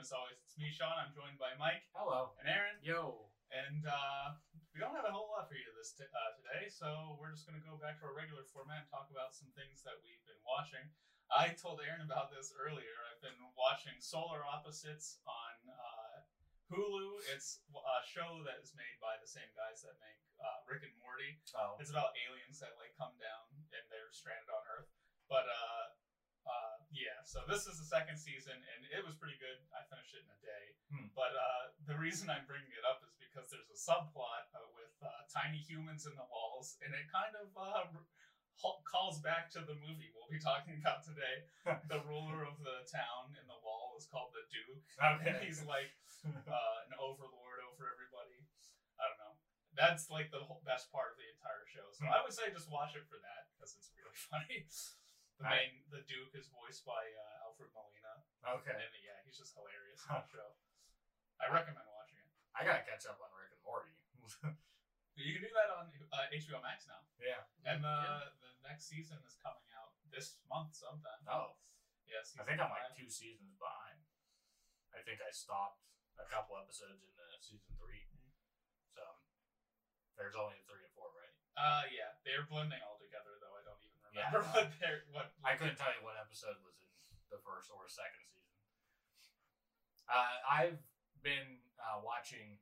as always, it's me, Shawn. I'm joined by Mike Hello. and Aaron. Yo. And uh, we don't have a whole lot for you this t- uh, today, so we're just going to go back to our regular format and talk about some things that we've been watching. I told Aaron about this earlier. I've been watching Solar Opposites on uh, Hulu. It's a show that is made by the same guys that make uh, Rick and Morty. Oh. It's about aliens that like come down and they're stranded on Earth. But uh, uh, yeah, so this is the second season and it was pretty good. I finished it in a day. Hmm. But uh, the reason I'm bringing it up is because there's a subplot uh, with uh, tiny humans in the walls, and it kind of uh, calls back to the movie we'll be talking about today. the ruler of the town in the wall is called the Duke, and he's like uh, an overlord over everybody. I don't know. That's like the whole best part of the entire show. So Hmm. I would say just watch it for that because it's really funny. The I- main, the Duke is voiced by uh, Alfred Molina, okay. and yeah, he's just hilarious in the show. I recommend watching it. I gotta catch up on Rick and Morty. You can do that on uh, HBO Max now, yeah. and the Yeah. the next season is coming out this month sometime. Oh. yes. I think I'm like two seasons behind. I think I stopped a couple episodes into season three. Mhm. So there's only three and four, right? Uh, yeah, they're blending all together though. I Yeah. what they're what. I couldn't tell you what episode was in the first or second season. Uh, I've been uh, watching.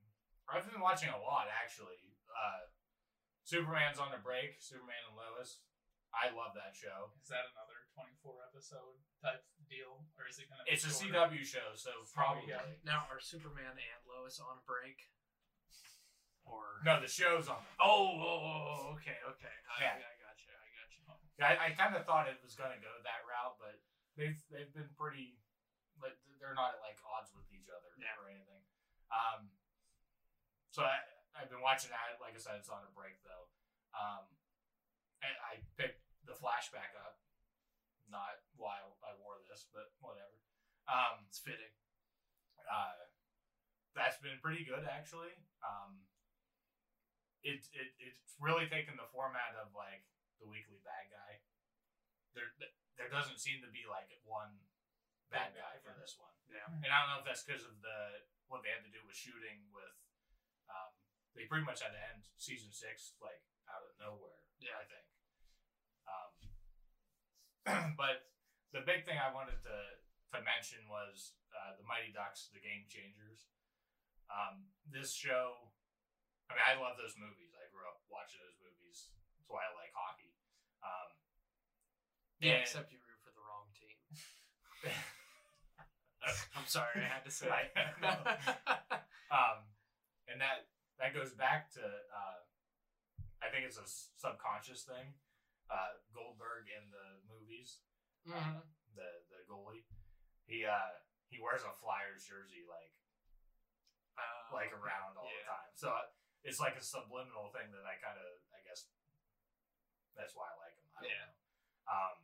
I've been watching a lot actually. Uh, Superman's on a break. Superman and Lois. I love that show. Is that another 24 episode type deal, or is it gonna? Be It's a shorter? CW show, so probably. yeah. Now are Superman and Lois on a break? Or No, the show's on. Oh, oh, oh, oh, okay, okay. I, Yeah. I. I got you. I, I kind of thought it was going to go that route, but they've they've been pretty. Like they're not at like odds with each other Yeah. or anything. Um, so I I've been watching that. Like I said, it's on a break though. Um, and I picked the Flash back up. Not why I wore this, but whatever. Um, It's fitting. uh, that's been pretty good actually. Um, it, it it's really taken the format of like the weekly bad guy. There there doesn't seem to be like one bad guy for this one, Yeah. and I don't know if that's because of the what they had to do with shooting with. Um, they pretty much had to end season six like out of nowhere. Yeah. I think. Um, but the big thing I wanted to to mention was uh, the Mighty Ducks, the Game Changers. Um, this show, I mean, I love those movies. I grew up watching those movies. That's why I like hockey. Um, Yeah, and- except you root for the wrong team. I'm sorry, I had to say. Um, and that that goes back to uh, I think it's a subconscious thing. Uh, Goldberg in the movies, Mhm. the the goalie, he uh he wears a Flyers jersey like Uh, like around all the time. So uh, it's like a subliminal thing that I kind of I guess that's why I like him. I don't Yeah. know. Um,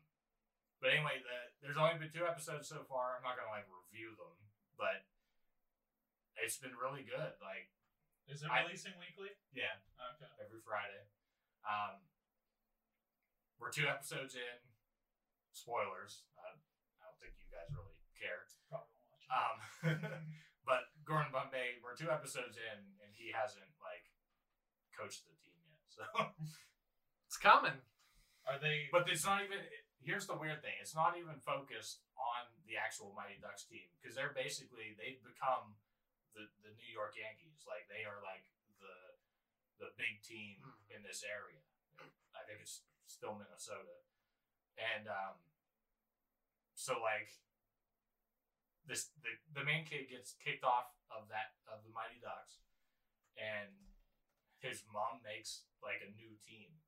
but anyway, the, there's only been two episodes so far. I'm not gonna like review them, but it's been really good. Like Is it I- releasing weekly? yeah, Okay. every Friday. Um, we're two episodes in. Spoilers. Uh, I don't think you guys really care. Probably won't watch it. Um, but Gordon Bombay, we're two episodes in, and he hasn't like coached the team yet. So, It's coming. Are they? but it's not even. Here's the weird thing: it's not even focused on the actual Mighty Ducks team because they're basically they've become the the New York Yankees. Like they are like the the big team Mhm. in this area. I think it's still Minnesota, and um, so like this the the main kid gets kicked off of that of the Mighty Ducks, and his mom makes like a new team.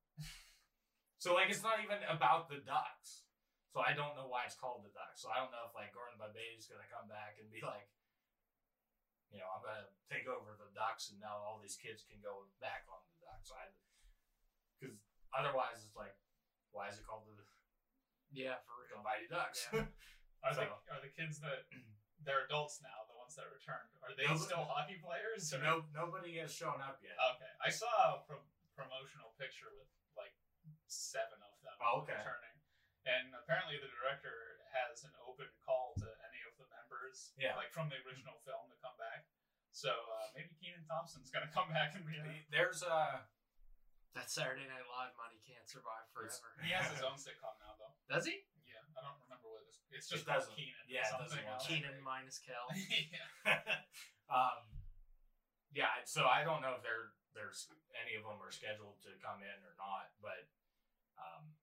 So like it's not even about the Ducks. So I don't know why it's called the Ducks. So I don't know if like Gordon Bombay is gonna come back and be like, you know, I'm gonna take over the Ducks, and now all these kids can go back on the Ducks. I because otherwise it's like, why is it called the, Yeah, for the real. Mighty Ducks? Yeah. Are the are the kids that they're adults now? The ones that returned are they Nobody- still hockey players? so or- no nobody has shown up yet. Okay, I saw a pro- promotional picture with like seven of them Oh, okay. returning, and apparently the director has an open call to any of the members Yeah. like from the original film, to come back. So uh, maybe Kenan Thompson's gonna come back and be. It. There's uh That Saturday Night Live money can't survive It's- forever. He has his own sitcom now, though. Does he? Yeah, I don't remember what it is. It's It just called Kenan. yeah, it something. Kenan minus Kel. yeah. um yeah, so I don't know if there there's any of them are scheduled to come in or not, but um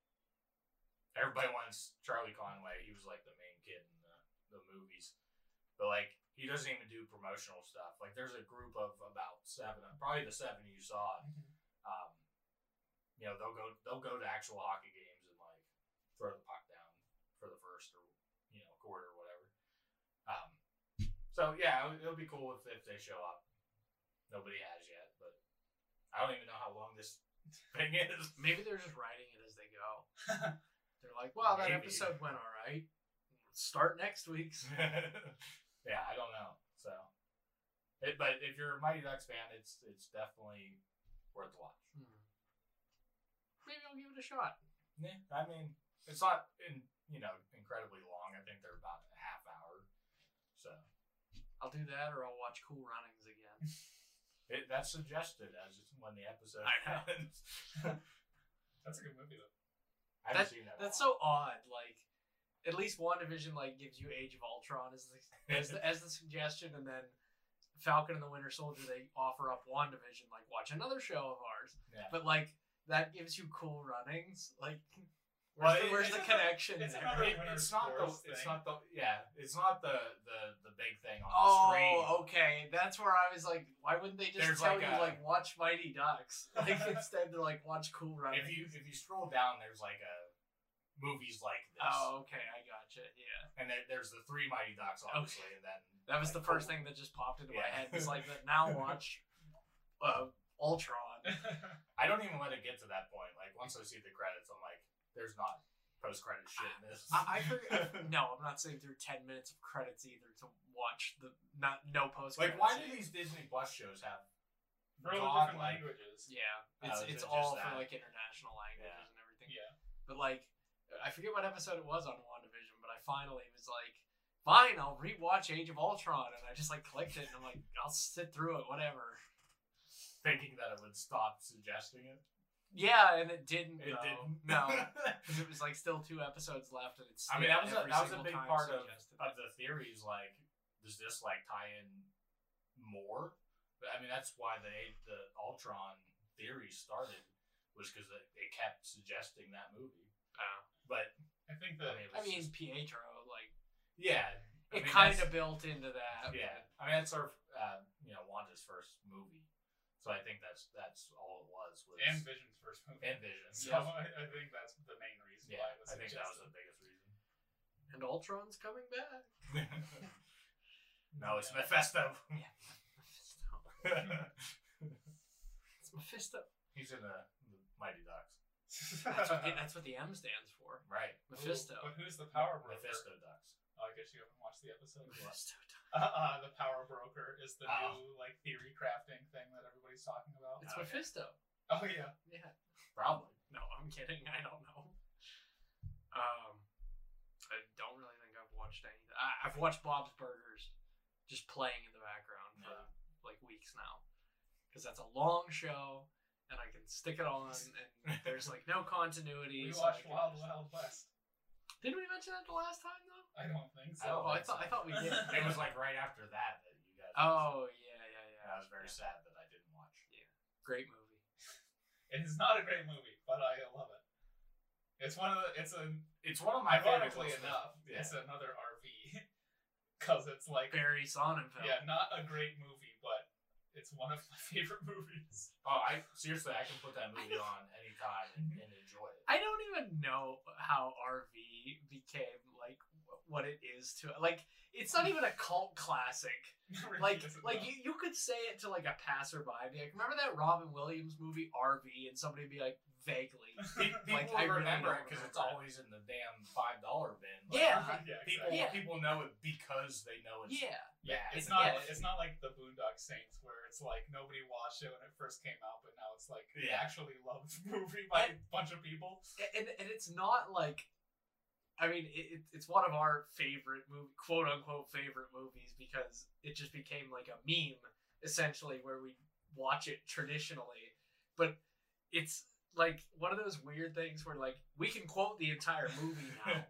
everybody wants Charlie Conway. He was like the main kid in the, the movies. But like he doesn't even do promotional stuff. Like there's a group of about seven, probably the seven you saw. Um, you know, they'll go they'll go to actual hockey games and like throw the puck down for the first or you know quarter or whatever. Um, so yeah, it'll, it'll be cool if, if they show up. Nobody has yet, I don't even know how long this thing is. Maybe they're just writing it as they go. They're like, "Wow, that Maybe. episode went all right. Start next week's." yeah, I don't know. So, it, but if you're a Mighty Ducks fan, it's it's definitely worth the watch. Hmm. Maybe I'll give it a shot. Yeah, I mean, it's not in you know incredibly long. I think they're about a half hour. So I'll do that, or I'll watch Cool Runnings again. It, that's suggested as when the episode I know. That's a good movie, though. I haven't seen that. That's one. so odd. Like, at least WandaVision like gives you Age of Ultron as the as the, as the suggestion, and then Falcon and the Winter Soldier they offer up WandaVision like watch another show of ours. Yeah. But like that gives you Cool Runnings. Like, Well, where's, the, where's the connection? it's there? It- it's not the. sports It's thing. not the. Yeah, it's not the the the big thing on the Oh, okay. That's where I was like, why wouldn't they just There's tell like you a- like watch Mighty Ducks? Like instead they're like watch Cool Runnings. If you if you scroll down, there's like a movies like this, oh, okay, I gotcha. Yeah, and there, there's the three Mighty Ducks, obviously, and then that was the first thing that just popped into my head. It's like, now watch uh, Ultron. I don't even let it get to that point. Like once I see the credits, I'm like, there's not post credit shit in this. I, I forget. no, I'm not sitting through ten minutes of credits either to watch the not no post. like, why do these Disney Plus shows have? For all God, different like- languages. Yeah, Oh, it's is it's all just for like international languages Yeah. and everything. Yeah. But like, I forget what episode it was on WandaVision, but I finally was like, fine, I'll rewatch Age of Ultron, and I just like clicked it, and I'm like, I'll sit through it, whatever. Thinking that it would stop suggesting it. Yeah, and it didn't. It though. didn't. No, because it was like still two episodes left, and it's. I mean, that was a, that was a big part of, of the theories. Like, does this like tie in more? But I mean, that's why the the Ultron theory started was because it, it kept suggesting that movie. Oh. But I think I that mean, it I mean, just- Pietro, like yeah, I it mean, kind of built into that. Yeah, I mean that's our uh, you know Wanda's first movie, so I think that's that's all it was. was and Vision's first movie. and Vision. So Yeah, I, I think that's the main reason yeah, why it was I think that was the biggest reason. And Ultron's coming back. no, it's Yeah. Mephisto. Yeah. It's Mephisto. He's in the, the Mighty Ducks, That's what, the, that's what the M stands for. right? Mephisto. But who's the power broker? Mephisto Ducks. Oh, I guess you haven't watched the episode. Mephisto. Uh, uh, the power broker is the Oh. new like theory crafting thing that everybody's talking about. It's Okay. Mephisto. Oh yeah. Yeah. Probably. No, I'm kidding. I don't know. Um, I don't really think I've watched any. I, I've watched Bob's Burgers, just playing in the background for Yeah. like weeks now, because that's a long show, and I can stick it on, and there's like no continuity. We so I watched can Wild just- Wild West. Didn't we mention that the last time though? I don't think I so. don't Oh, I think thought so. I thought we did. It was like right after that that you guys. Oh yeah, yeah, yeah. and I was very Yeah. sad that I didn't watch. Yeah, great movie. It is not a great movie, but I love it. It's one of the. It's a It's one of my favorite ironically Will enough, Yeah. it's another RV because it's like Barry Sonnenfeld. yeah, not a great movie, but it's one of my favorite movies. Oh, I seriously, I can put that movie on anytime and, and enjoy it. I don't even know how RV became like what it is to like. It's not even a cult classic. Really Like, like you, you could say it to like a passerby. Be like, remember that Robin Williams movie RV, and somebody be like, vaguely. People Like, I really remember it because it's always in the damn five dollar bin. Like, Yeah. yeah, people. Yeah. people know it because they know it's Yeah, bad. It's not. Yeah. It's not like the Boondock Saints, where it's like nobody watched it when it first came out, but now it's like Yeah. actually loved movie by a bunch of people. and and it's not like I mean, it, it, it's one of our favorite movie, quote unquote favorite movies because it just became like a meme essentially where we watch it traditionally. But it's like one of those weird things where like we can quote the entire movie now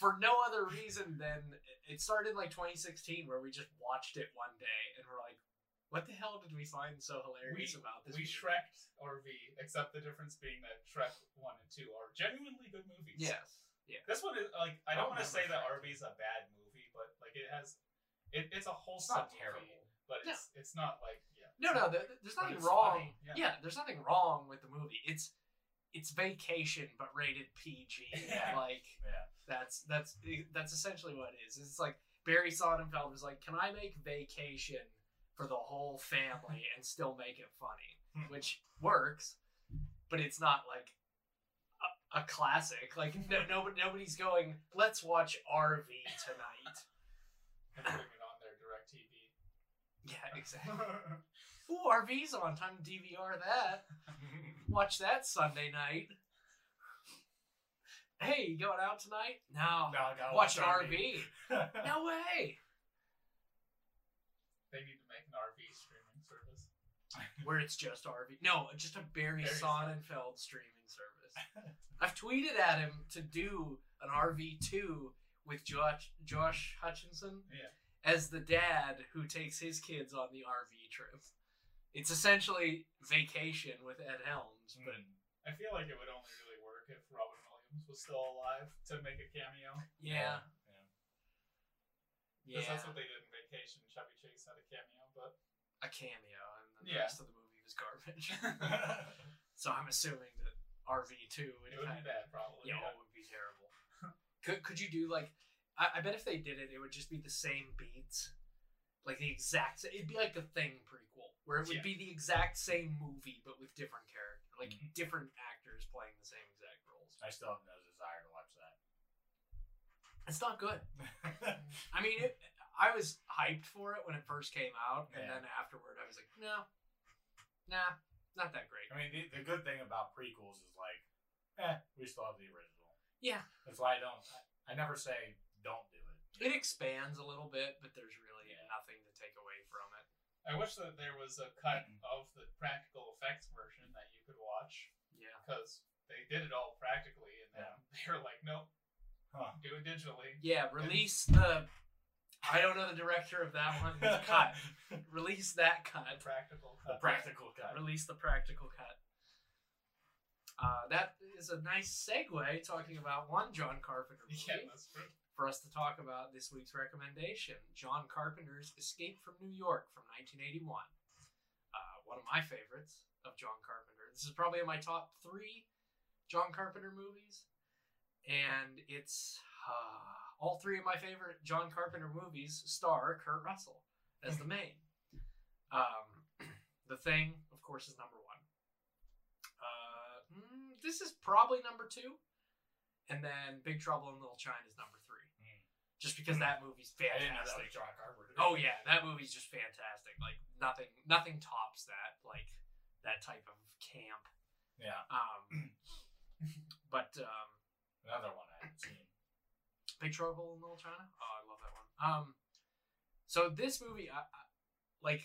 for no other reason than it started in like 2016 where we just watched it one day and we're like, what the hell did we find so hilarious We- about this? We movie? Shrek'd RV, except the difference being that Shrek 1 and 2 are genuinely good movies. Yes. Yeah. This one is like I don't want to say that. RV's a bad movie, but like it has it, it's a It's wholesome not movie, terrible. but it's it's not like yeah. No, no, there, there's nothing wrong. yeah. Yeah. there's nothing wrong with the movie. It's it's vacation but rated PG. Yeah. Like Yeah. that's that's that's essentially what it is. It's like Barry Sonnenfeld was like, "Can I make vacation for the whole family and still make it funny?" Hmm. Which works, but it's not like a, classic. Like no, nobody, nobody's going, "Let's watch RV tonight." And putting it on their DirecTV. Yeah, exactly. Ooh, RV's on. Time to DVR that. Watch that Sunday night. Hey, you going out tonight? No. No, gotta Watch watch an RV. No way. they need to make an RV streaming service. Where it's just RV. No, just a Barry Barry Sonnenfeld streaming service. I've tweeted at him to do an RV2 with Josh, Josh Hutchinson Yeah. as the dad who takes his kids on the RV trip. It's essentially vacation with Ed Helms, but Mm. I feel like it would only really work if Robin Williams was still alive to make a cameo. yeah, Because yeah, that's what they did in Vacation. Chevy Chase had a cameo, but a cameo, and the Yeah. rest of the movie was garbage. So I'm assuming that RV2 would it would be bad probably. Yeah, it would be terrible. could could you do like? I, I bet if they did it, it would just be the same beats, like the exact. It'd be like the Thing prequel, where it would Yeah. be the exact same movie but with different characters, like Mhm. different actors playing the same exact roles. I still have no desire to watch that. It's not good. I mean, it, I was hyped for it when it first came out, and then afterward, I was like, no, nah, not that great. I mean, the, the good thing about prequels is like, eh, we still have the original. Yeah, That's why I don't. I, I never say don't do it. it expands a little bit, but there's really Yeah. nothing to take away from it. I wish that there was a cut of the practical effects version that you could watch Yeah. because they did it all practically, and then Yeah. they were like, nope, Huh. do it digitally. Yeah, release the. I don't know the director of that one. The cut. Release that cut. Practical the cut. practical cut. Release the practical cut. Uh, that is a nice segue talking about one John Carpenter movie Yeah, for us to talk about this week's recommendation John Carpenter's Escape from New York from 1981. Uh, one of my favorites of John Carpenter. This is probably in my top three John Carpenter movies. And it's uh, all three of my favorite John Carpenter movies star Kurt Russell as the main. Um, the Thing, of course, is number one. Uh, mm, this is probably number two. And then Big Trouble in Little China is number three. Mm. Just because that movie's I didn't know that fantastic. Carpenter. Oh yeah, that movie's just fantastic. Like nothing, nothing tops that. Like that type of camp. Yeah, Um, but um, another one I haven't seen. Big Trouble in Little China. Oh, I love that one. Um, so this movie, I, I, like,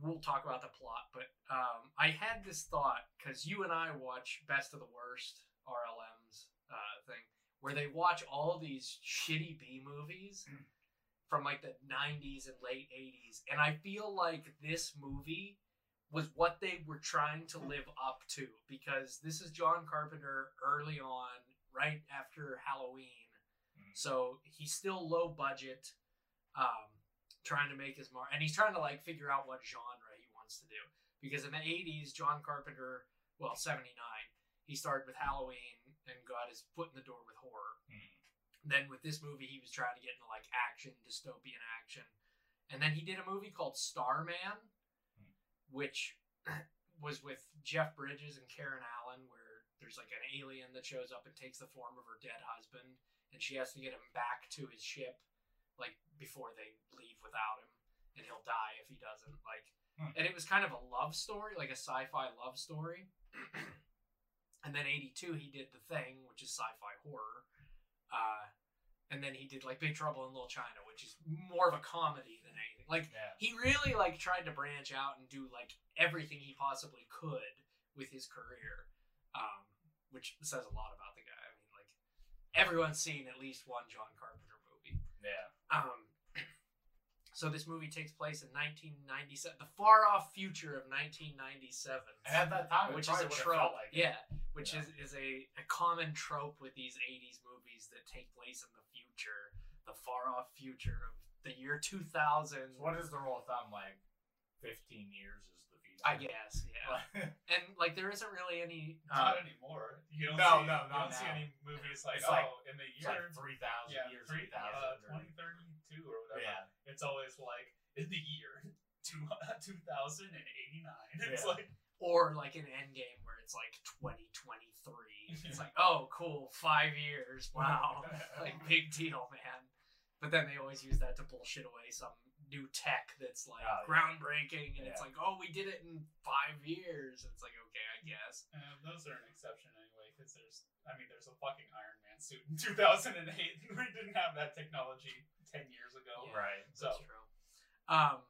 we'll talk about the plot, but um, I had this thought because you and I watch Best of the Worst RLM's uh, thing, where they watch all these shitty B movies from like the '90s and late '80s, and I feel like this movie was what they were trying to live up to because this is John Carpenter early on, right after Halloween. Mm. So he's still low budget, um, trying to make his mark, and he's trying to like figure out what genre he wants to do. Because in the '80s, John Carpenter, well, '79, he started with Halloween and got his foot in the door with horror. Mm. Then with this movie, he was trying to get into like action, dystopian action, and then he did a movie called Starman, Hmm. which was with Jeff Bridges and Karen Allen, where there's like an alien that shows up and takes the form of her dead husband, and she has to get him back to his ship, like before they leave without him, and he'll die if he doesn't. Like, Hmm. and it was kind of a love story, like a sci-fi love story. and then '82 he did The Thing, which is sci-fi horror, uh, and then he did like Big Trouble in Little China, which is more of a comedy than anything. Like Yeah. he really like tried to branch out and do like everything he possibly could with his career, um, which says a lot about the guy. I mean, like everyone's seen at least one John Carpenter movie. Yeah. Um, so this movie takes place in 1997, the far off future of 1997, And at that time, which is a trope. like yeah, which Yeah. is is a, a common trope with these 80s movies that take place in the future, the far off future of the year 2000. So what is the rule of thumb? Like, fifteen years is the future. I guess, yeah. and like there isn't really any. Not Uh, anymore. You don't No, see, no, you don't see any movies like, It's like- oh, in the it's like year, three thousand yeah, years, three, three thousand. uh, 2032 or whatever. yeah. It's always like, in the year two, 2089. It's Yeah. like, or like an Endgame where it's like 2023. It's like, oh, cool, five years. Wow, like big deal, man. But then they always use that to bullshit away some new tech that's like Oh, yeah. groundbreaking, and it's like, oh, we did it in five years. It's like, okay, I guess. uh, those are an exception anyway, because there's, I mean, there's a fucking Iron Man suit in 2008. we didn't have that technology 10 years ago. Yeah. Right. So, That's true. Um,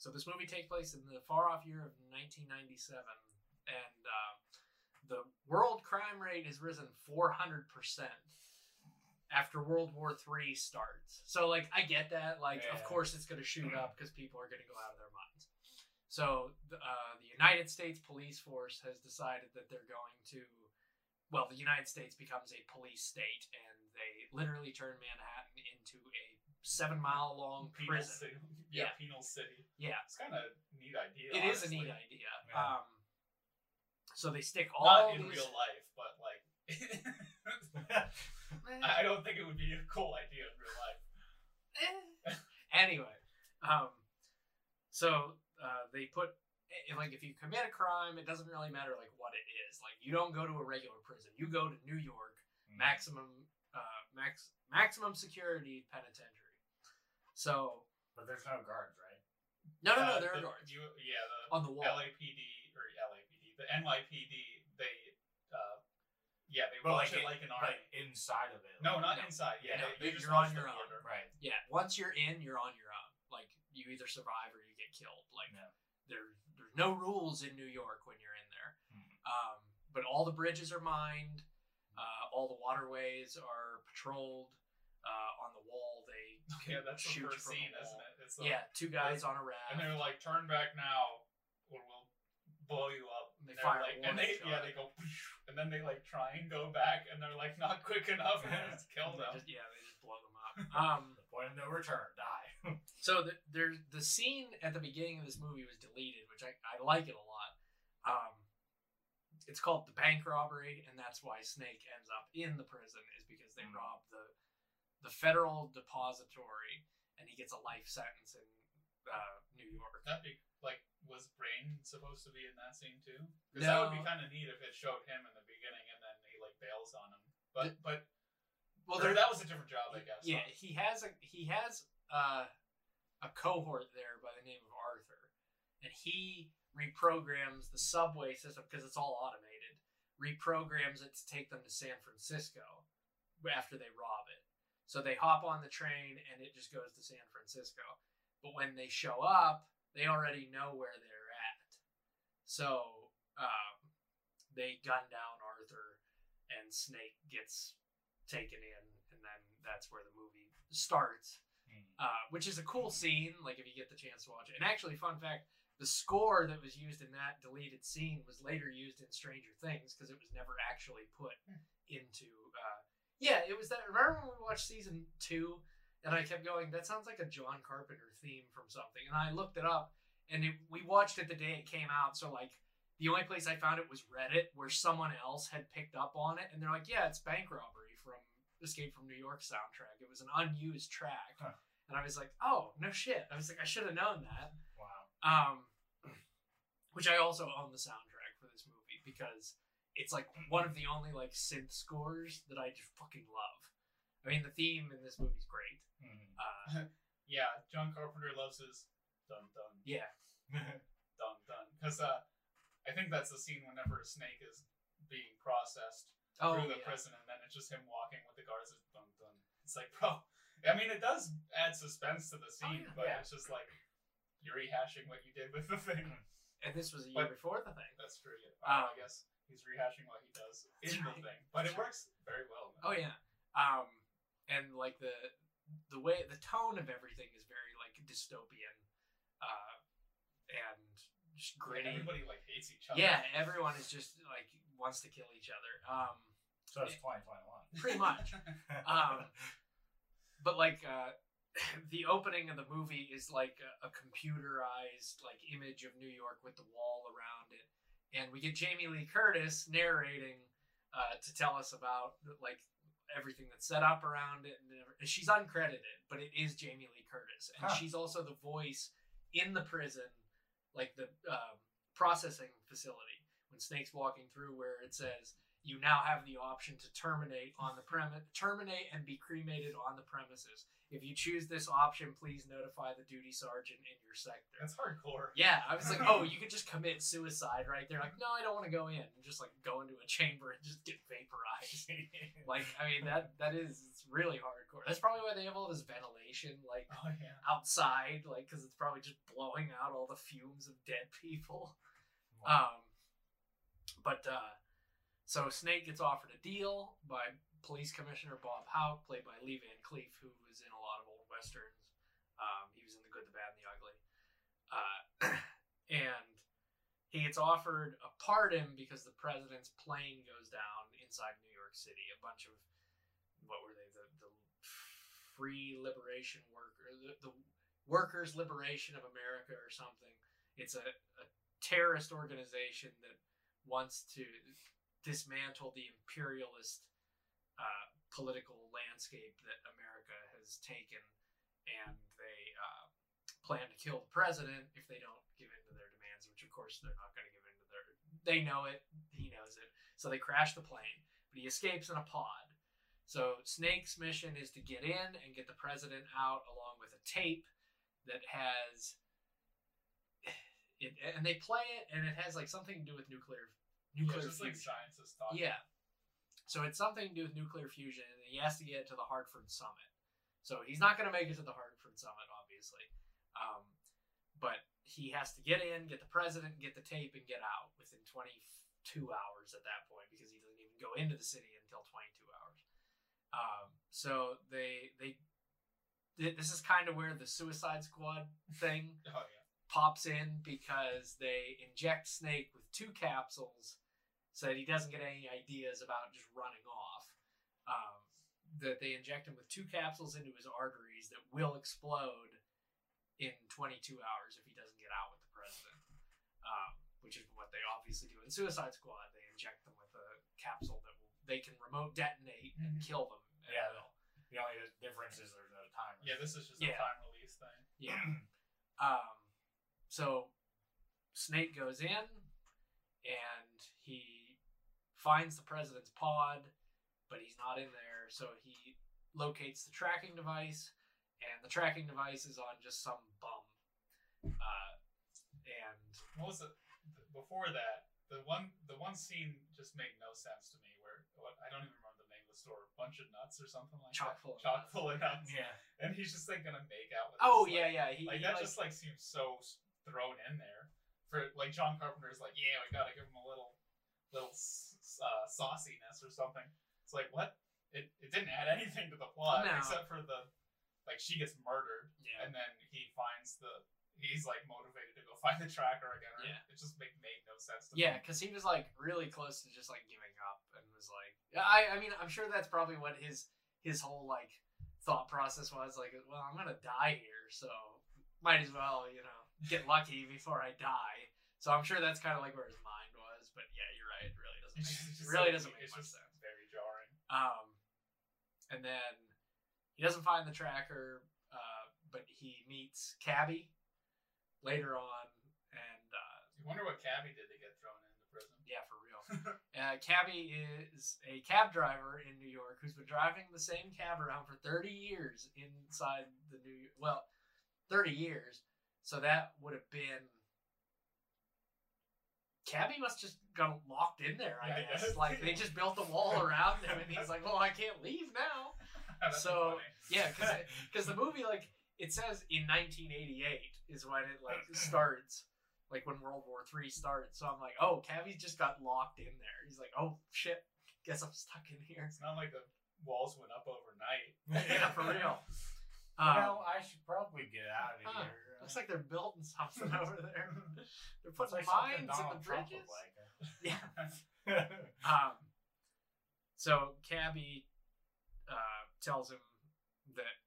so this movie takes place in the far off year of 1997, and uh, the world crime rate has risen 400 percent after World War III starts. So, like, I get that. Like, of course, it's going to shoot up because people are going to go out of their minds. So, uh, the United States police force has decided that they're going to. Well, the United States becomes a police state, and they literally turn Manhattan into a seven mile long penal prison. city. Yeah, Yeah. penal city. Yeah, It's kind of neat idea. it is a neat idea. Yeah. Um, so they stick all Not in these. real life, but like, I I don't think it would be a cool idea in real life. eh. anyway, um, so uh, they put like if you commit a crime, it doesn't really matter like what it is. Like you don't go to a regular prison. You go to New York maximum uh, max maximum security penitentiary. So But there's no guards, right? no, no, no, Uh, there are guards You, yeah, the on the wall. LAPD or LAPD, the NYPD, they, uh, yeah, they But watch like it in- like an army. Like inside of it. no, like- not No. inside. Yeah, No, they, they you're just on watch your the own. border. Right. Yeah, once you're in, you're on your own. Like you either survive or you get killed. Like Yeah. there, there's no rules in New York when you're in there. Hmm. Um, but all the bridges are mined. Uh, all the waterways are patrolled. Uh, on the wall, they Yeah, that's the shoot first from the scene, wall. isn't it? It's the, Yeah, two guys on a raft. And they're like, turn back now, or we'll blow you up. And they're fire like, and they, shot. yeah, they go, and then they like try and go back, and they're like not quick enough, and they just kill They them. just- yeah, they just blow them up. Um, The point of no return. Die. So the, there's the scene at the beginning of this movie was deleted, which I, I like it a lot. Um, it's called the bank robbery, and that's why Snake ends up in the prison is because they Mm. rob the the federal depository, and he gets a life sentence in uh, New York. That'd be like, was Brain supposed to be in that scene too? Because that would be No. kind of neat if it showed him in the beginning, and then he like bails on him. But but Well, there, that was a different job, I guess. yeah, he has a he has uh, a cohort there by the name of Arthur, and he reprograms the subway system because it's all automated. Reprograms it to take them to San Francisco after they rob it. So they hop on the train and it just goes to San Francisco. But when they show up, they already know where they're at. So um, they gun down Arthur, and Snake gets taken in, and then that's where the movie starts. Uh, which is a cool scene, like if you get the chance to watch it. And actually, fun fact: the score that was used in that deleted scene was later used in Stranger Things because it was never actually put into. Uh, yeah, it was that. Remember when we watched season two, and I kept going, "That sounds like a John Carpenter theme from something," and I looked it up, and it, we watched it the day it came out. So like, the only place I found it was Reddit, where someone else had picked up on it, and they're like, "Yeah, it's bank robbery from Escape from New York soundtrack. It was an unused track." Huh. And I was like, "Oh no shit!" I was like, "I should have known that." Wow. Um, which I also own the soundtrack for this movie because it's like one of the only like synth scores that I just fucking love. I mean, the theme in this movie is great. Mhm. Uh, yeah. John Carpenter loves his dun dun yeah, dun dun because uh, I think that's the scene whenever a Snake is being processed Oh, through the yeah. prison, and then it's just him walking with the guards. It's dun dun. It's like, bro. I mean, it does add suspense to the scene, Oh, yeah. but Yeah. it's just like you're rehashing what you did with the thing. And this was a year But- before the thing. That's true. Yeah. Um, I guess he's rehashing what he does in the thing, but it works very well. Oh yeah. Um, and like the the way the tone of everything is very like dystopian, uh, and just Great. gritty. Everybody like hates each other. Yeah, everyone is just like wants to kill each other. Um, So it's 2021. pretty much. Um, but like uh, the opening of the movie is like a, a computerized like image of New York with the wall around it, and we get Jamie Lee Curtis narrating uh, to tell us about like everything that's set up around it. And she's uncredited, but it is Jamie Lee Curtis, and Huh. she's also the voice in the prison, like the um, processing facility when Snake's walking through, where it says you now have the option to terminate on the premise, terminate and be cremated on the premises. If you choose this option, please notify the duty sergeant in your sector. That's hardcore. Yeah, I was like, oh, you could just commit suicide right there. Like, no, I don't want to go in. And just like go into a chamber and just get vaporized. Like, I mean, that that is it's really hardcore. That's probably why they have all this ventilation, like Oh yeah. outside, like because it's probably just blowing out all the fumes of dead people. Wow. Um, but uh, so Snake gets offered a deal by Police Commissioner Bob Hauk, played by Lee Van Cleef, who was in a lot of old westerns. Um, he was in The Good, the Bad, and the Ugly. Uh, and he gets offered a pardon because the president's plane goes down inside New York City. A bunch of what were they? The, the Free Liberation Worker, the, the Workers Liberation of America, or something. It's a, a terrorist organization that wants to dismantle the imperialist uh, political landscape that America has taken, and they uh, plan to kill the president if they don't give in to their demands. Which, of course, they're not going to give in to their. They know it. He knows it. So they crash the plane, but he escapes in a pod. So Snake's mission is to get in and get the president out, along with a tape that has. It, and they play it, and it has like something to do with nuclear Yeah, nuclear just like fusion. scientists talking. Yeah. So it's something to do with nuclear fusion, and he has to get to the Hartford Summit. So he's not going to make it to the Hartford Summit, obviously. Um, but he has to get in, get the president, get the tape, and get out within 22 hours at that point because he doesn't even go into the city until 22 hours. Um, so they they th- this is kind of where the Suicide Squad thing Oh yeah. pops in because they inject Snake with two capsules so that he doesn't get any ideas about just running off. Um, that they inject him with two capsules into his arteries that will explode in 22 hours if he doesn't get out with the president. Um, which is what they obviously do in Suicide Squad. They inject them with a capsule that will, they can remote detonate and Mhm. kill them. at Yeah. will. The only difference is there's no timer. Yeah, this is just Yeah. a time release thing. Yeah. um, so Snake goes in and he finds the president's pod, but he's not in there. So he locates the tracking device, and the tracking device is on just some bum. Uh, and What was it before that? The one, the one scene just made no sense to me. Where what, I don't even remember the name of the store. Bunch of nuts or something like Chock that. full Chock nuts. full of nuts. Yeah. And he's just like gonna make out with. oh this, yeah, like, yeah, he, Like he, that like- just like seems so thrown in there. For like John Carpenter's like, yeah, we gotta give him a little, little uh, sauciness or something. It's like what? It, it didn't add anything to the plot No. except for the, like she gets murdered yeah. and then he finds the he's like motivated to go find the tracker again. Or Yeah. It just make, made no sense to Yeah, me. because he was like really close to just like giving up, and was like, I, I mean, I'm sure that's probably what his his whole like thought process was. Like, well, I'm gonna die here, so might as well, you know, get lucky before I die. So I'm sure that's kind of like where his mind was. But yeah, you're right. Doesn't. Make, it really so- doesn't make much just sense. Very jarring. Um, and then he doesn't find the tracker, uh, but he meets Cabby later on, and uh, You wonder what Cabby did to get thrown into prison. yeah, for real. Uh, Cabby is a cab driver in New York who's been driving the same cab around for 30 years inside the New well, 30 years. So that would have been Cabby must just got locked in there. I Yeah, guess guess. like they just built a wall around him, and he's like, "Well, I can't leave now." Oh, that's So-. Yeah, because the movie like it says in 1988 is when it like starts, like when World War Three starts. So I'm like, oh, Cabby just got locked in there. He's like, oh shit, guess I'm stuck in here. It's not like the walls went up overnight. yeah, for real. You Um, know, I should probably get out of huh, here. looks like they're building something over there. They're putting like mines in the bridges. like. Yeah. Um, so Cabby uh, tells him that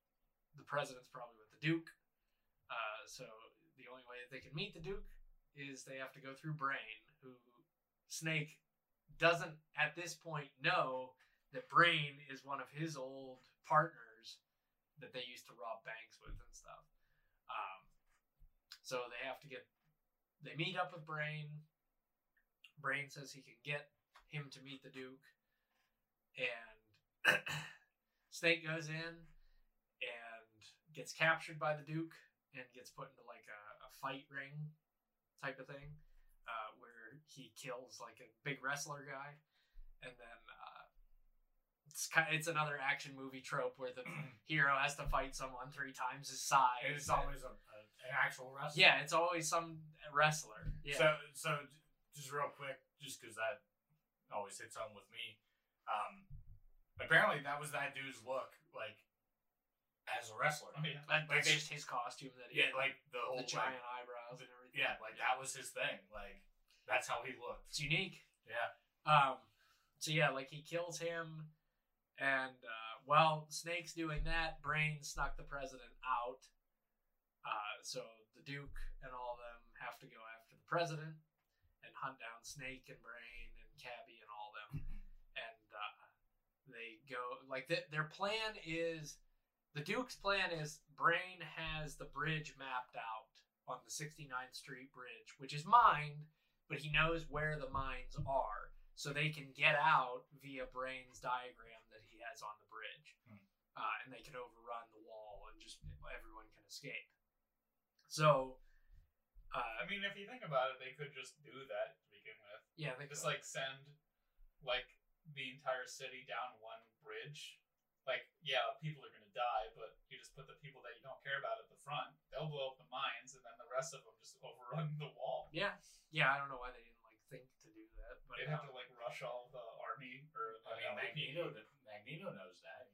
the president's probably with the Duke. Uh, so the only way that they can meet the Duke is they have to go through Brain, who Snake doesn't at this point know that Brain is one of his old partners that they used to rob banks with and stuff. Um, so they have to get. They meet up with Brain. Brain says he can get him to meet the Duke, and Snake goes in and gets captured by the Duke and gets put into like a, a fight ring type of thing, uh, where he kills like a big wrestler guy, and then it's kind it's another action movie trope where the hero has to fight someone three times his size. And it's always a, a, an actual wrestler. yeah, it's always some wrestler. Yeah. So, so just real quick, just because that always hits home with me. Um, apparently, that was that dude's look, like as a wrestler. Oh, yeah. That- Like that's they- just his costume that he Yeah, had, like the whole the giant like, eyebrows and everything. yeah, like that was his thing. Like that's how he looked. It's unique. Yeah. Um. So yeah, like he kills him, and uh, while Snake's doing that, Brain snuck the president out. Uh, so the Duke and all of them have to go after the president and hunt down Snake and Brain and Cabby and all of them. And uh, they go like th- their plan is the Duke's plan is Brain has the bridge mapped out on the 69th Street Bridge, which is mined, but he knows where the mines are, so they can get out via Brain's diagram that he has on the bridge, Hmm. uh, and they can overrun the wall and just everyone can escape. So, uh, I mean, if you think about it, they could just do that to begin with. yeah, they Just like send like the entire city down one bridge. Like, yeah, people are gonna die, but you just put the people that you don't care about at the front. They'll blow up the mines, and then the rest of them just overrun the wall. yeah, yeah. I don't know why they didn't like think to do that, but They'd have to like rush all the army or I mean, Magneto, Magneto knows that.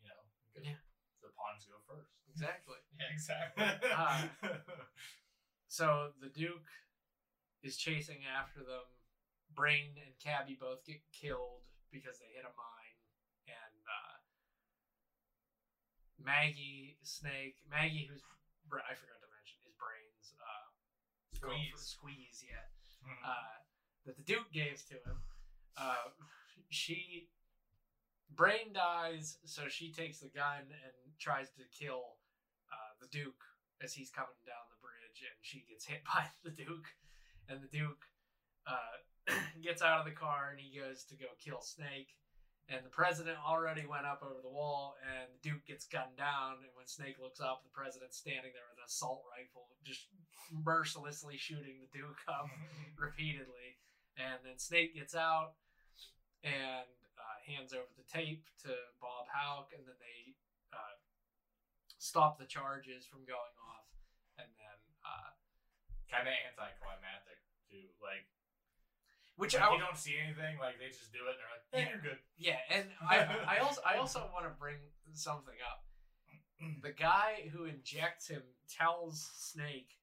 You know, 'cause Yeah. the pawns go first. exactly. Yeah, exactly. Uh, So the Duke is chasing after them. Brain and Cabby both get killed because they hit a mine, and uh, Maggie, Snake, Maggie, who's I forgot to mention, is Brain's uh, girlfriend- Squeeze. squeeze, yeah, Mhm. uh, that the Duke gave to him. Uh, she Brain dies, so she takes the gun and tries to kill uh, the Duke as he's coming down the bridge, and she gets hit by the Duke, and the Duke uh, gets out of the car and he goes to go kill Snake. And the president already went up over the wall, and the Duke gets gunned down. And when Snake looks up, the president's standing there with an assault rifle, just mercilessly shooting the Duke up repeatedly. And then Snake gets out and uh, hands over the tape to Bob Hauk, and then they uh, stop the charges from going off. And then, uh, kind of anticlimactic too. Like, which like I, you don't see anything. Like they just do it, and they're like, Yeah. you're good." yeah, and I, I also, I also want to bring something up. The guy who injects him tells Snake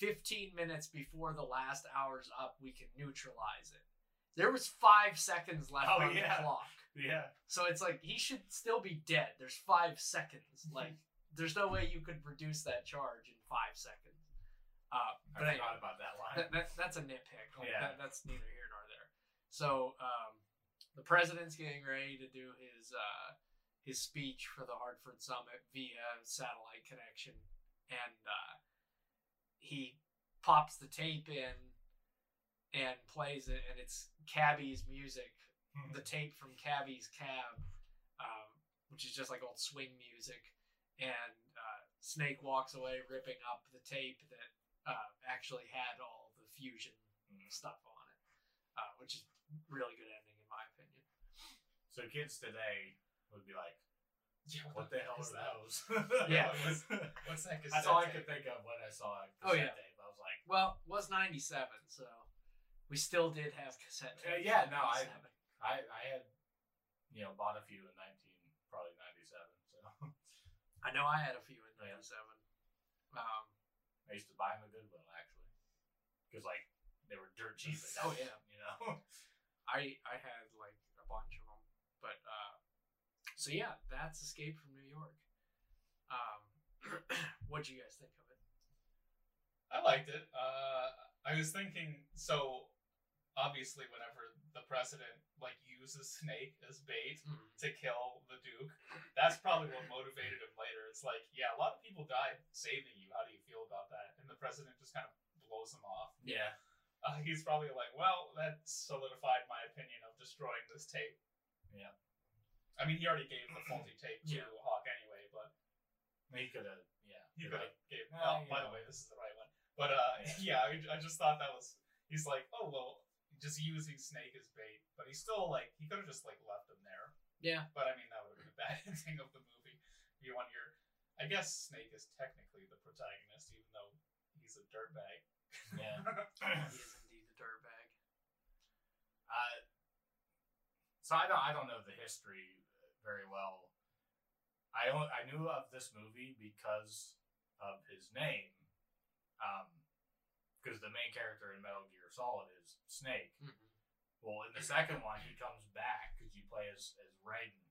15 minutes before the last hour's up, we can neutralize it. There was five seconds left Oh, on yeah. the clock. Yeah. So it's like he should still be dead. There's five seconds. Like there's no way you could reduce that charge in five seconds. Uh, I but anyway, about that line. that, that, that's a nitpick. Like, Yeah. that, that's neither here nor there. So um, the president's getting ready to do his uh, his speech for the Hartford Summit via satellite connection, and uh, he pops the tape in and plays it, and it's Cabby's music Hmm. the tape from Cabby's cab, um, which is just like old swing music, and uh, Snake walks away ripping up the tape that uh, actually had all the fusion Mhm. stuff on it, uh, which is really good ending in my opinion. So kids today would be like, Yeah, "What the hell is are that? those?" Yeah. What's, what's that? That's all I cassette could think of when I saw a Oh, cassette yeah. tape. I was like, Well, it was '97, so we still did have cassette Uh, yeah, no, I- I I had, you know, bought a few in nineteen, probably ninety seven. So I know I had a few in Yeah. '97. Um, I used to buy them at Goodwill actually, because like they were dirt cheap. At Oh, yeah. you know. I I had like a bunch of them, but uh, so yeah, that's Escape from New York. Um, what do you guys think of it? I liked it. Uh, I was thinking so. Obviously, whenever the president like uses Snake as bait to kill the Duke, that's probably what motivated him later. It's like, yeah, a lot of people died saving you. How do you feel about that? And the president just kind of blows him off. Yeah. Uh, he's probably like, well, that solidified my opinion of destroying this tape. Yeah. I mean, he already gave the faulty tape to Yeah. Hauk anyway, but He could have. Yeah. he could have gave. Well, Oh, by the way, this is the right one. But uh, Yeah. yeah, I, I just thought that was. He's like, oh well, just using Snake as bait, but he's still like, he could have just like left him there. Yeah. But I mean, that would have been a bad ending of the movie. You want your, I guess Snake is technically the protagonist, even though he's a dirtbag. Yeah. he is indeed a dirtbag. Uh, so I don't I don't know the history very well. I I knew of this movie because of his name, because the main character in Metal Gear Solid is Snake. Well, in the second one, he comes back because you play as as Raiden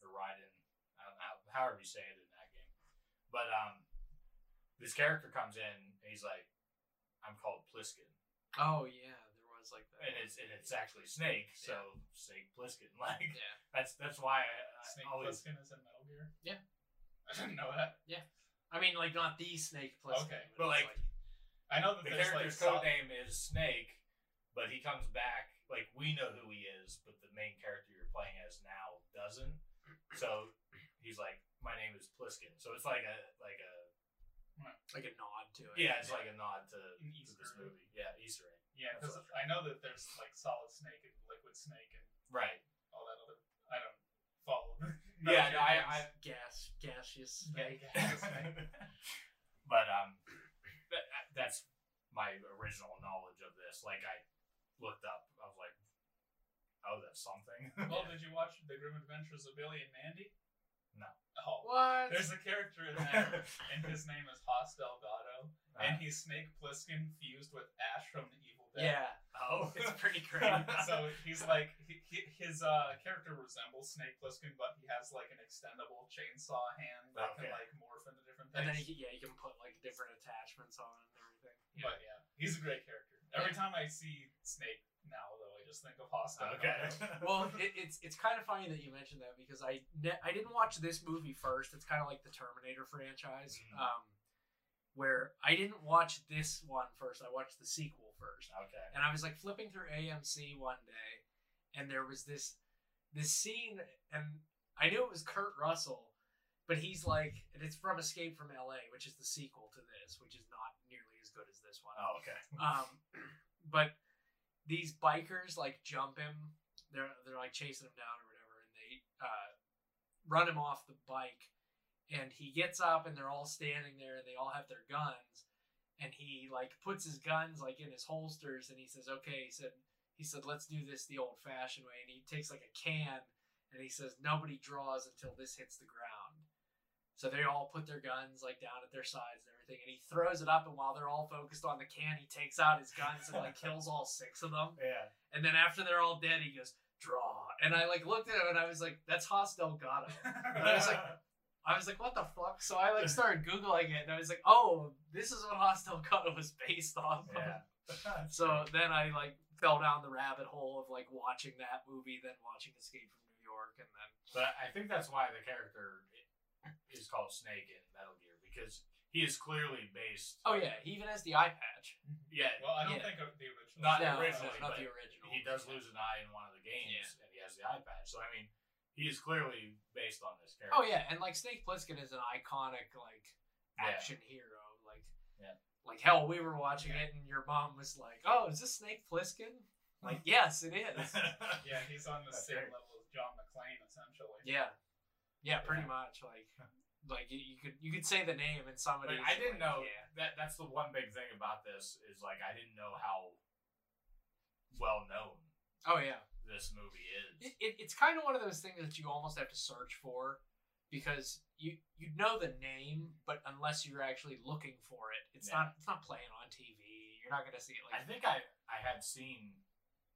or Raiden, I don't know however you say it in that game. But um, this character comes in and he's like, "I'm called Pliskin." Oh yeah, was like that. and it's and it's actually Snake, so Snake Plissken. Like yeah. that's that's why I, I Snake always Plissken is in Metal Gear. Yeah. I didn't know that. Yeah, I mean, like not the Snake Plissken. Okay, but, it's like, I know that the there's like character's sol- code name is Snake, but he comes back like we know who he is, but the main character you're playing as now doesn't. So he's like, my name is Pliskin. So it's like a like a like a nod to it. yeah, it's like a nod to, An to this movie. Yeah, Easter egg. Yeah, because That's I know that there's like Solid Snake and Liquid Snake and Right. all that other. I don't follow. Yeah, no, I, I games. gas gaseous snake. yeah, Snake. but um, that, that's my original knowledge of this. Like I looked up, I was like, oh, that's something. Well, did you watch The Grim Adventures of Billy and Mandy? No. Oh, What? there's a character in there, and his name is Hoss Delgado, and Uh, he's Snake Plissken fused with Ash from The Evil Dead. yeah, oh, it's pretty great. so he's like he, he, his uh, character resembles Snake Plissken, but he has like an extendable chainsaw hand that Okay. can like morph into different things. and then he, yeah, you can put like different attachments on and everything. But yeah, he's a great character. Every time I see Snake now, though, I just think of Hostile. okay. well, it, it's it's kind of funny that you mentioned that because I ne- I didn't watch this movie first. It's kind of like the Terminator franchise, Mhm. um, where I didn't watch this one first. I watched the sequel first, okay. and I was like flipping through AMC one day, and there was this this scene, and I knew it was Kurt Russell, but he's like, and it's from Escape from L.A., which is the sequel to this, which is not nearly as good as this one. Oh, okay. Um, but these bikers like jump him. They're they're like chasing him down or whatever, and they uh, run him off the bike. And he gets up, and they're all standing there, and they all have their guns. And he like puts his guns like in his holsters, and he says, "Okay," he said. He said, "Let's do this the old-fashioned way." And he takes like a can, and he says, "Nobody draws until this hits the ground." So they all put their guns like down at their sides everything, and he throws it up. And while they're all focused on the can, he takes out his guns and like kills all six of them. Yeah. And then after they're all dead, he goes draw. And I like looked at him and I was like, "That's Hoss Delgado." I was like, I was like, "What the fuck?" So I like started googling it, and I was like, "Oh, this is what Hoss Delgado was based off of." yeah. So then I like fell down the rabbit hole of like watching that movie, then watching Escape from New York, and then But I think that's why the character is called Snake in Metal Gear because he is clearly based. oh yeah, he even has the eye patch. Yeah. Well, I don't Yeah. think of the original. Not No, originally, not but the original. He does lose an eye in one of the games, Yeah. and he has the eye patch. So I mean, he is clearly based on this character. Oh yeah, and like Snake Plissken is an iconic like Yeah. action hero. Like Yeah. like hell, we were watching Yeah. it and your mom was like, "Oh, is this Snake Plissken?" Like, yes, it is. Yeah, he's on the That's same great. level as John McClane, essentially. Yeah, yeah, pretty Yeah. much. Like, like you, you could you could say the name and somebody. Like, I didn't know Yeah, that. That's the one big thing about this is like I didn't know how well known oh yeah. this movie is. It, it, it's kind of one of those things that you almost have to search for because you you know the name, but unless you're actually looking for it, it's Yeah. not it's not playing on TV. You're not gonna see it I think I I had seen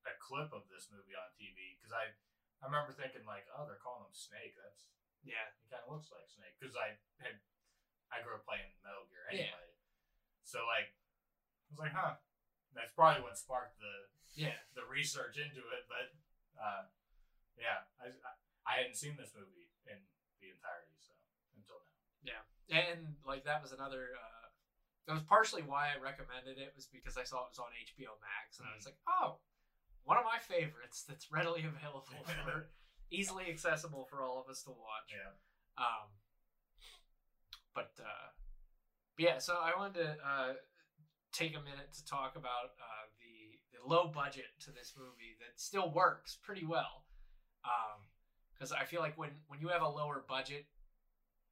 a clip of this movie on TV because I I remember thinking like, oh, they're calling him Snake. That's yeah he kind of looks like Snake because I had I grew up playing Metal Gear Yeah. So like I was like, huh. That's probably what sparked the yeah the research into it, but uh, yeah, I, I I hadn't seen this movie in the entirety, so until now. Yeah, and like that was another. Uh, that was partially why I recommended it was because I saw it was on HBO Max and I was like, oh, one of my favorites that's readily available for easily accessible for all of us to watch. Yeah. Um, but uh, yeah, so I wanted to uh, take a minute to talk about uh, the the low budget to this movie that still works pretty well. Because I feel like when when you have a lower budget,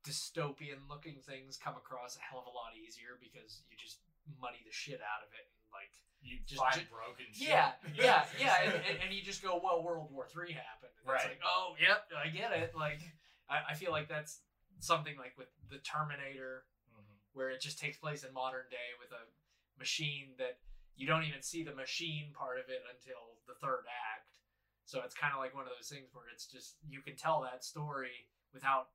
dystopian looking things come across a hell of a lot easier because you just muddy the shit out of it and like You Just- find ju- broken shit. yeah, yeah, yeah, and, and, and you just go, well, World War Three happened, and it's Right. like, oh, yep, I get it. Like, I, I feel like that's something like with the Terminator, Mhm. where it just takes place in modern day with a machine that you don't even see the machine part of it until the third act. So it's kind of like one of those things where it's just you can tell that story without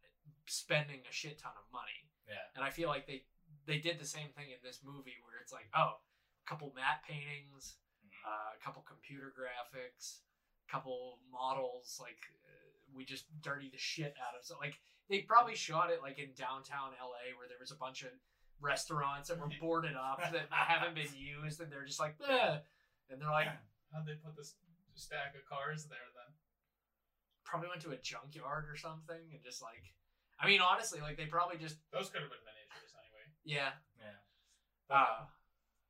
spending a shit ton of money. Yeah. And I feel like they they did the same thing in this movie where it's like, oh, a couple matte paintings, Mhm. uh, a couple computer graphics, a couple models. Like uh, we just dirty the shit out of. So like they probably shot it like in downtown LA where there was a bunch of restaurants that were boarded up that haven't been used, and they're just like, eh. and they're like, How'd they put this stack of cars there then? probably went to a junkyard or something, and just like, I mean, honestly, like they probably just, Those could have been miniatures anyway. yeah, Yeah. But, uh,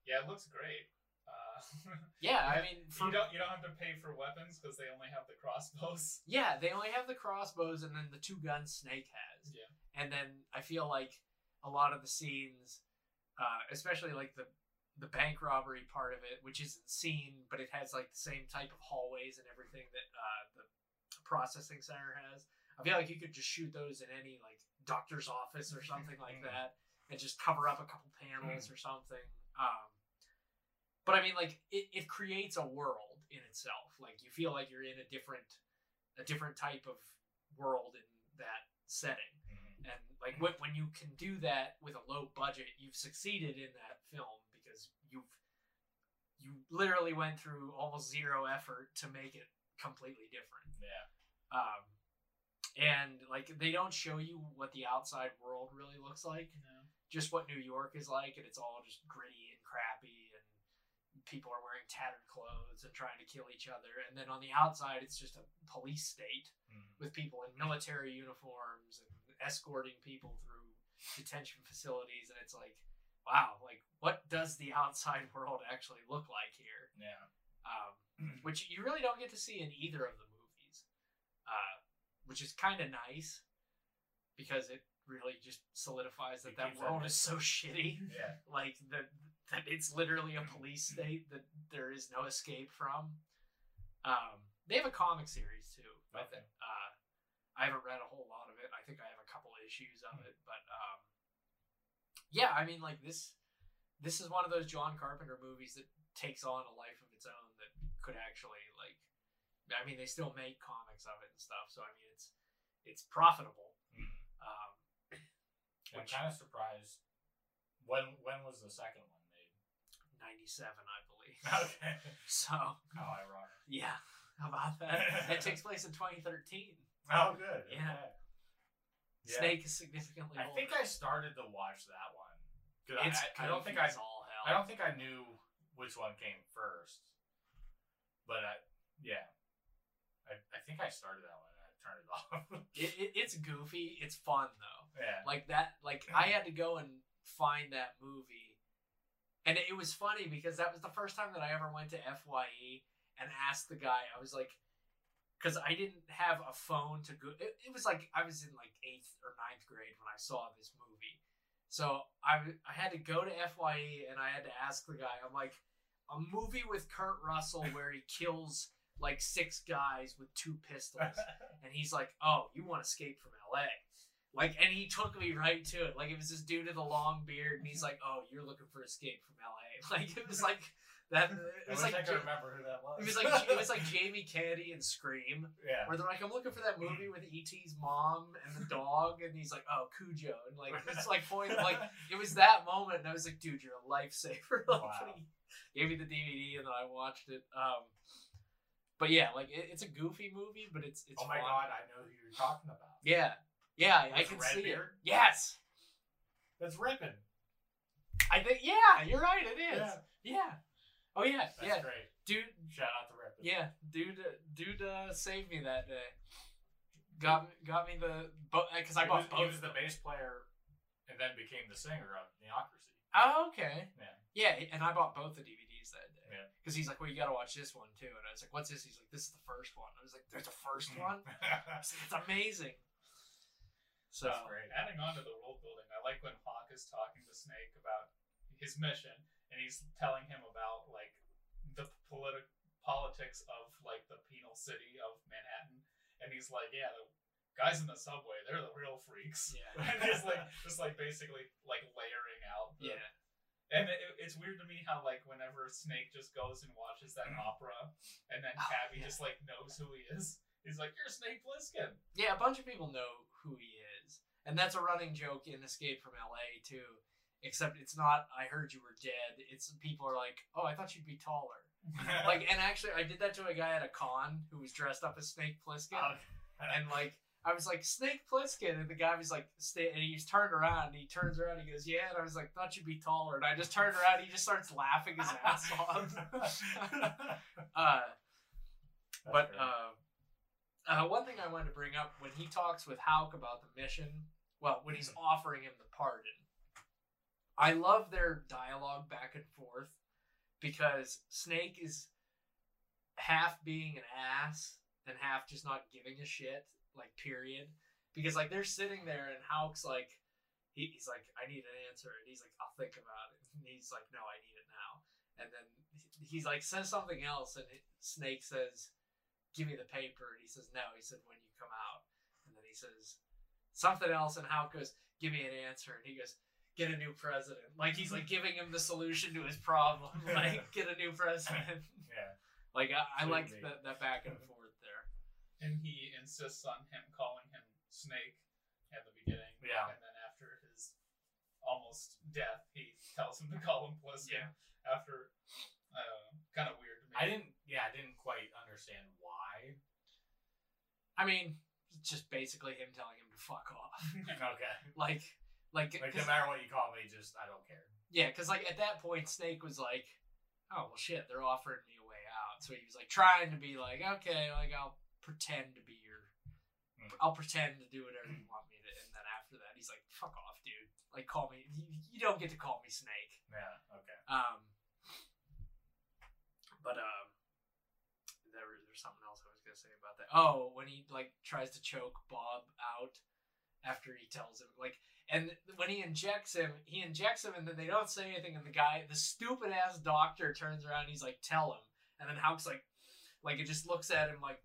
yeah, it looks great. Uh, yeah. I mean, for you don't you don't have to pay for weapons because they only have the crossbows. Yeah, they only have the crossbows and then the two guns Snake has. Yeah. And then I feel like a lot of the scenes, uh, especially like the the bank robbery part of it, which isn't seen, but it has like the same type of hallways and everything that uh, the processing center has. I feel like you could just shoot those in any like doctor's office or something like Mm. that, and just cover up a couple panels or something. Um, but I mean, like it, it creates a world in itself. Like you feel like you're in a different a different type of world in that setting. Mhm. And like when, when you can do that with a low budget, you've succeeded in that film because you've you literally went through almost zero effort to make it completely different. Yeah. Um, and like they don't show you what the outside world really looks like, No. just what New York is like, and it's all just gritty and crappy, and people are wearing tattered clothes and trying to kill each other. And then on the outside, it's just a police state Mhm. with people in military uniforms and escorting people through detention facilities and it's like wow like what does the outside world actually look like here Yeah. um, which you really don't get to see in either of the movies uh, which is kind of nice because it really just solidifies that It that world is so shitty Yeah. like that that it's literally a police state that there is no escape from. Um, they have a comic series too, Okay. uh, I haven't read a whole lot of it. I think I have a couple issues of it, but um, yeah, I mean, like this, this is one of those John Carpenter movies that takes on a life of its own that could actually like. I mean, they still make comics of it and stuff, so I mean, it's it's profitable. Mhm. Um, I'm kind of surprised. When when was the second one made? Ninety seven, I believe. Okay. So How ironic. Yeah, how about that? it takes place in 2013. Oh, good. Yeah. Okay. Yeah. Snake is significantly I older. think I started to watch that one. I- It's I, I don't think I all hell. I don't think I knew which one came first. But I yeah. I, I think I started that one I turned it off. It, it, it's goofy. It's fun though. yeah. Like that. Like I had to go and find that movie, and it, it was funny because that was the first time that I ever went to FYE, and asked the guy. I was like, because I didn't have a phone to go. It, it was like I was in like eighth or ninth grade when I saw this movie, so I I had to go to FYE and I had to ask the guy. I'm like, a movie with Kurt Russell where he kills like six guys with two pistols, and he's like, "Oh, you want to escape from L.A." Like, and he took me right to it. Like, it was this dude with a long beard, and he's like, "Oh, you're looking for escape from L.A." Like, it was like that. It I was wish like I could remember who that was. it was like it was like Jamie Kennedy and Scream, yeah. where they're like, "I'm looking for that movie with E.T.'s mom and the dog," and he's like, "Oh, Cujo," and like it's like point like it was that moment, and I was like, "Dude, you're a lifesaver." like, Wow. he gave me the DVD, and then I watched it. Um, but yeah, like it, it's a goofy movie, but it's it's oh my fun. god, I know who you're talking about. Yeah, yeah, I- can see it. Yes, That's ripping. I think. Yeah, you're right. It is. Yeah. Yeah. Oh yeah, That's yeah, great. dude. Shout out to ripping. Yeah, dude, uh, dude, uh, saved me that day. Got me, got me the because I bought was, he was the bass player, and then became the singer of Neocracy. Oh, okay. Yeah. Yeah, and I bought both the DVDs that day. Yeah. Because he's like, well, you got to watch this one too, and I was like, what's this? He's like, this is the first one. I was like, there's a first mm. one. I was like, it's amazing. So That's great. Adding on to the world building, I like when Hauk is talking to Snake about his mission, and he's telling him about like the politi- politics of like the penal city of Manhattan, and he's like, "Yeah, the guys in the subway, they're the real freaks." yeah, and he's like, just like basically like layering out. The, yeah, And it, it's weird to me how like whenever Snake just goes and watches that mm. opera, and then Oh, Cabbie yeah. just like knows who he is. He's like, "You're Snake Plissken." yeah. A bunch of people know who he is, and that's a running joke in Escape from L.A. too. Except it's not. I heard you were dead. It's people are like, oh, I thought you'd be taller. like and actually I did that to a guy at a con who was dressed up as Snake Plissken Oh, and like I was like Snake Plissken and the guy was like stay and he's turned around and he turns around and he goes yeah and I was like thought you'd be taller and I just turned around and he just starts laughing his ass off. Uh, but uh, uh, one thing I wanted to bring up when he talks with Hauk about the mission well when he's offering him the pardon I love their dialogue back and forth because Snake is half being an ass and half just not giving a shit, like period. Because like they're sitting there and Hauk's like, he, he's like, I need an answer, and he's like, I'll think about it. And he's like, No, I need it now. And then he's like says something else, and it, Snake says, Give me the paper, and he says, No. He said, When you come out, and then he says something else, and Hauk goes, Give me an answer, and he goes. Get a new president. Like he's like giving him the solution to his problem. Like get a new president. yeah. Like I, I that, that back and forth. and he insists on him calling him Snake at the beginning. Yeah. And then after his almost death, he tells him to call him Plissken. Yeah. After, uh, kind of weird to me. I didn't. Yeah, I didn't quite understand why. I mean, it's just basically him telling him to fuck off. Okay. like, like, Like no matter what you call me, just I don't care. yeah, because like at that point, Snake was like, "Oh well, shit, they're offering me a way out." So he was like trying to be like, "Okay, like I'll pretend to be your. I'll pretend to do whatever you want me to." And then after that, he's like, "Fuck off, dude! Like call me. You, you don't get to call me Snake." Yeah. Okay. Um, but um, there there's something else I was gonna say about that. Oh, when he like tries to choke Bob out after he tells him like, and when he injects him, he injects him, and then they don't say anything, and the guy, the stupid ass doctor, turns around, and he's like, "Tell him," and then Hauk's like, like it just looks at him like,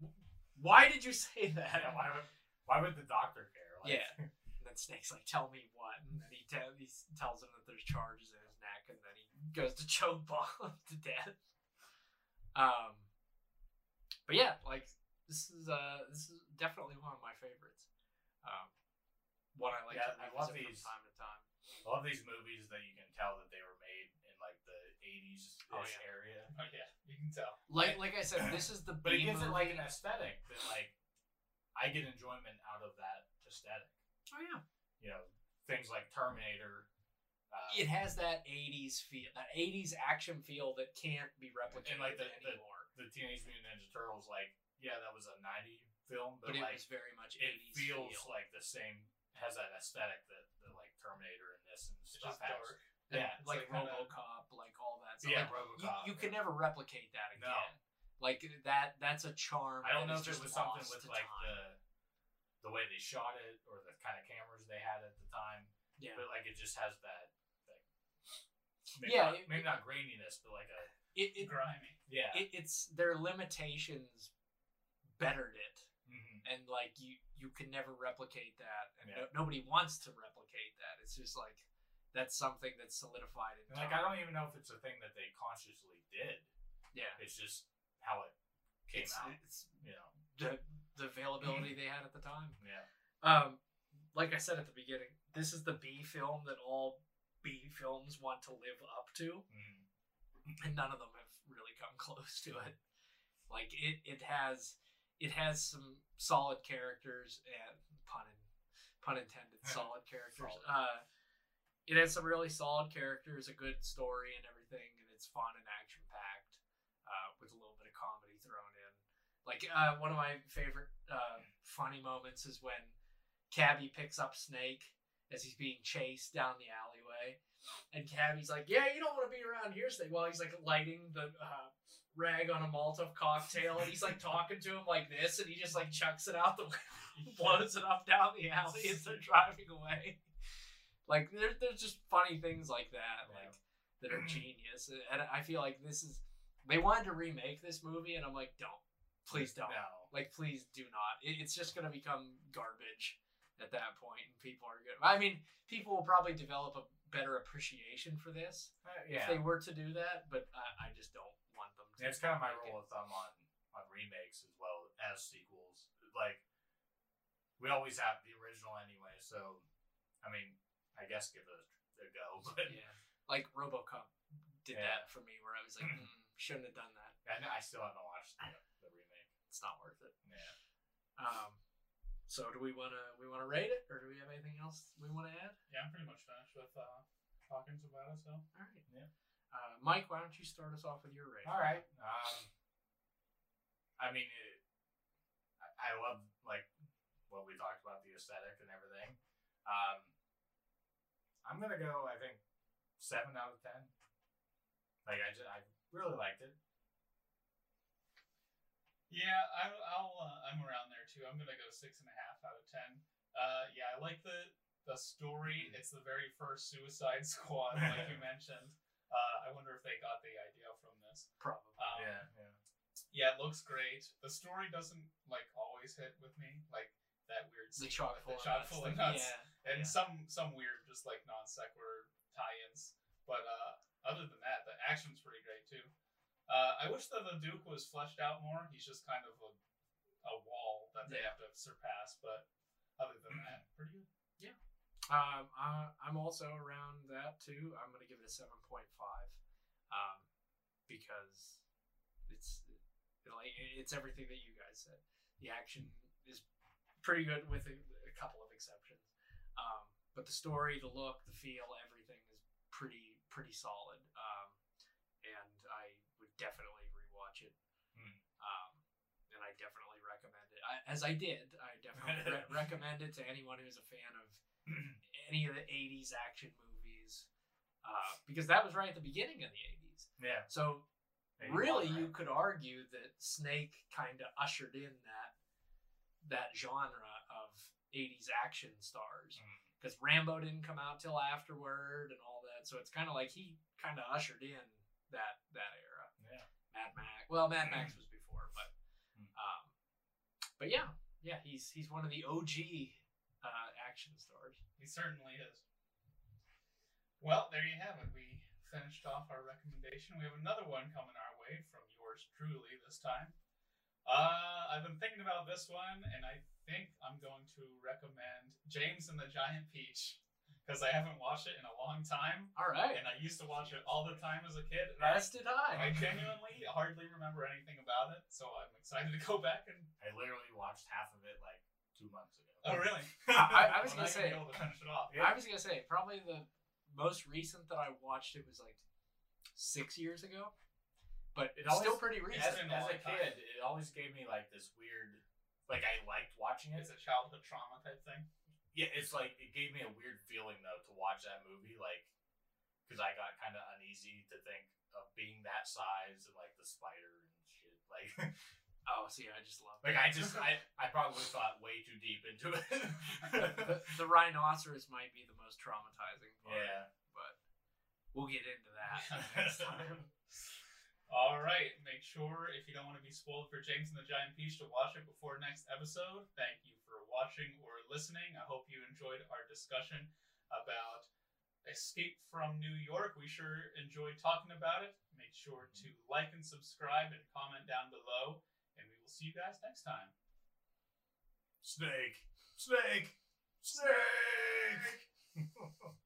"Why did you say that?" Yeah, why would Why would the doctor care? Like, Yeah. And then Snake's like, "Tell me what?" And then he, te- he tells him that there's charges in his neck, and then he goes to choke Bob to death. Um, but yeah, like this is uh this is definitely one of my favorites. Um, one I like Yeah, to I love revisit these. from time to time. I love these movies that you can tell that they were made in like the '80s Oh, yeah. area. Oh, yeah, you can tell. Like like I said, this is the But it B gives it like an aesthetic that like I get enjoyment out of that aesthetic. oh yeah, You know, things like Terminator. Uh, it has that '80s feel, that '80s action feel that can't be replicated And, like, the- the- anymore. the Teenage Mutant Ninja Turtles, like yeah, that was a '90 film, but, but it like was very much it 80s feels feel. like the same, has that aesthetic that, that like Terminator and this and It's stuff just has. dark. And, Yeah, it's like, like kinda- RoboCop, like all that. stuff. Yeah, Like, RoboCop. you, you can never replicate that again. No. again. Like that. That's a charm. I don't know if it just was something with like time. the the way they shot it or the kind of cameras they had at the time, yeah. but like it just has that. Like, maybe Yeah, not, it- maybe not graininess, but like a It, it, grimy. yeah. it it's their limitations bettered it. Mhm. and like you you can never replicate that and Yeah. no, nobody wants to replicate that it's just like that's something that's solidified in like I don't even know if it's a thing that they consciously did. yeah It's just how it came it's, out. it's You know. the the availability they had at the time Yeah. um like i said at the beginning this is the b film that all b films want to live up to Mhm. and none of them have really come close to it. Like it, it has, it has some solid characters and pun, in, pun intended, solid characters. Solid. Uh, it has some really solid characters, a good story, and everything, and it's fun and action packed, uh, with a little bit of comedy thrown in. Like uh, one of my favorite uh, funny moments is when Cabbie picks up Snake as he's being chased down the alleyway. And Cabbie's like, "Yeah, you don't want to be around here, Snake." While he's like lighting the uh, rag on a Molotov cocktail, and he's like talking to him like this, and he just like chucks it out the window, blows it up down the alley as they're driving away. Like there's there's just funny things like that, Yeah. like that are genius, and I feel like this is they wanted to remake this movie, and I'm like, don't, please don't. No. Like, please do not. It, it's just going to become garbage at that point, and people are good. I mean, people will probably develop a better appreciation for this Uh, if they were to do that, but I, I just don't want them to. Yeah, it's kind of my rule of thumb on on remakes as well as sequels. Like we always have the original anyway, so I mean, I guess give it a, a go. But Yeah, like RoboCop did Yeah. that for me, where I was like, mm, shouldn't have done that. I, I still haven't watched the, the remake. It's not worth it. Yeah. Um, so do we want to we want to rate it, or do we have anything else we want to add? Yeah, I'm pretty much finished with uh, talking about it. So All right. Yeah. Uh, Mike, why don't you start us off with your rating? All right. Um, I mean, it, I, I love like what we talked about the aesthetic and everything. Um, I'm gonna go. I think seven out of ten. Like I just, I really liked it. yeah, I, I'll uh, I'm around there too. I'm gonna go six and a half out of ten. Uh, yeah, I like the the story. It's the very first Suicide Squad, like you mentioned. Uh, I wonder if they got the idea from this. Probably. Um, yeah, yeah. Yeah, it looks great. The story doesn't like always hit with me, like that weird the scene chock full the of chock nuts full of nuts, Yeah. and Yeah. some some weird just like non sequitur tie-ins. But uh, other than that, the action's pretty great too. Uh, I wish that the Duke was fleshed out more. He's just kind of a, a wall that they Yeah. have to surpass. But other than that, pretty good. Yeah. Um, uh, I'm also around that too. I'm gonna give it a seven point five, um, because it's it, like it's everything that you guys said. The action is pretty good with a, a couple of exceptions, um, but the story, the look, the feel, everything is pretty pretty solid. Um, and I would definitely rewatch it. Hmm. Um, and I definitely recommend it. I, as I did, I definitely re- recommend it to anyone who's a fan of any of the 80s action movies uh, because that was right at the beginning of the 80s Yeah. so really one, you could argue that snake kind of ushered in that that genre of 80s action stars Mm. because rambo didn't come out till afterward and all that so it's kind of like he kind of ushered in that that era Yeah. mad max well mad max was before but Mm. um but yeah yeah he's he's one of the og uh, action stars He certainly is. Well, there you have it. We finished off our recommendation. We have another one coming our way from yours truly this time. Uh, I've been thinking about this one, and I think I'm going to recommend James and the Giant Peach because I haven't watched it in a long time, all right and I used to watch it all the time as a kid. And I, as did i I genuinely hardly remember anything about it, so I'm excited to go back and. I literally watched half of it like two months ago. Oh, really? I- I was gonna say- you'll able to finish it off. I was gonna say probably the most recent that I watched it was like six years ago, but It it's still pretty As, recent. been a as a time. kid, it always gave me like this weird, like I liked watching it. It's a childhood trauma type thing. Yeah, it's like it gave me a weird feeling though to watch that movie, like because I got kind of uneasy to think of being that size and like the spider and shit. Like, Oh, see, I just love like I just I, I probably thought way too deep into it. the, the rhinoceros might be the most traumatizing part. yeah. but we'll get into that next time. All right. Make sure if you don't want to be spoiled for James and the Giant Peach to watch it before next episode. Thank you for watching or listening. I hope you enjoyed our discussion about Escape from New York. We sure enjoyed talking about it. Make sure to like and subscribe and comment down below. And we will see you guys next time. Snake. Snake. Snake.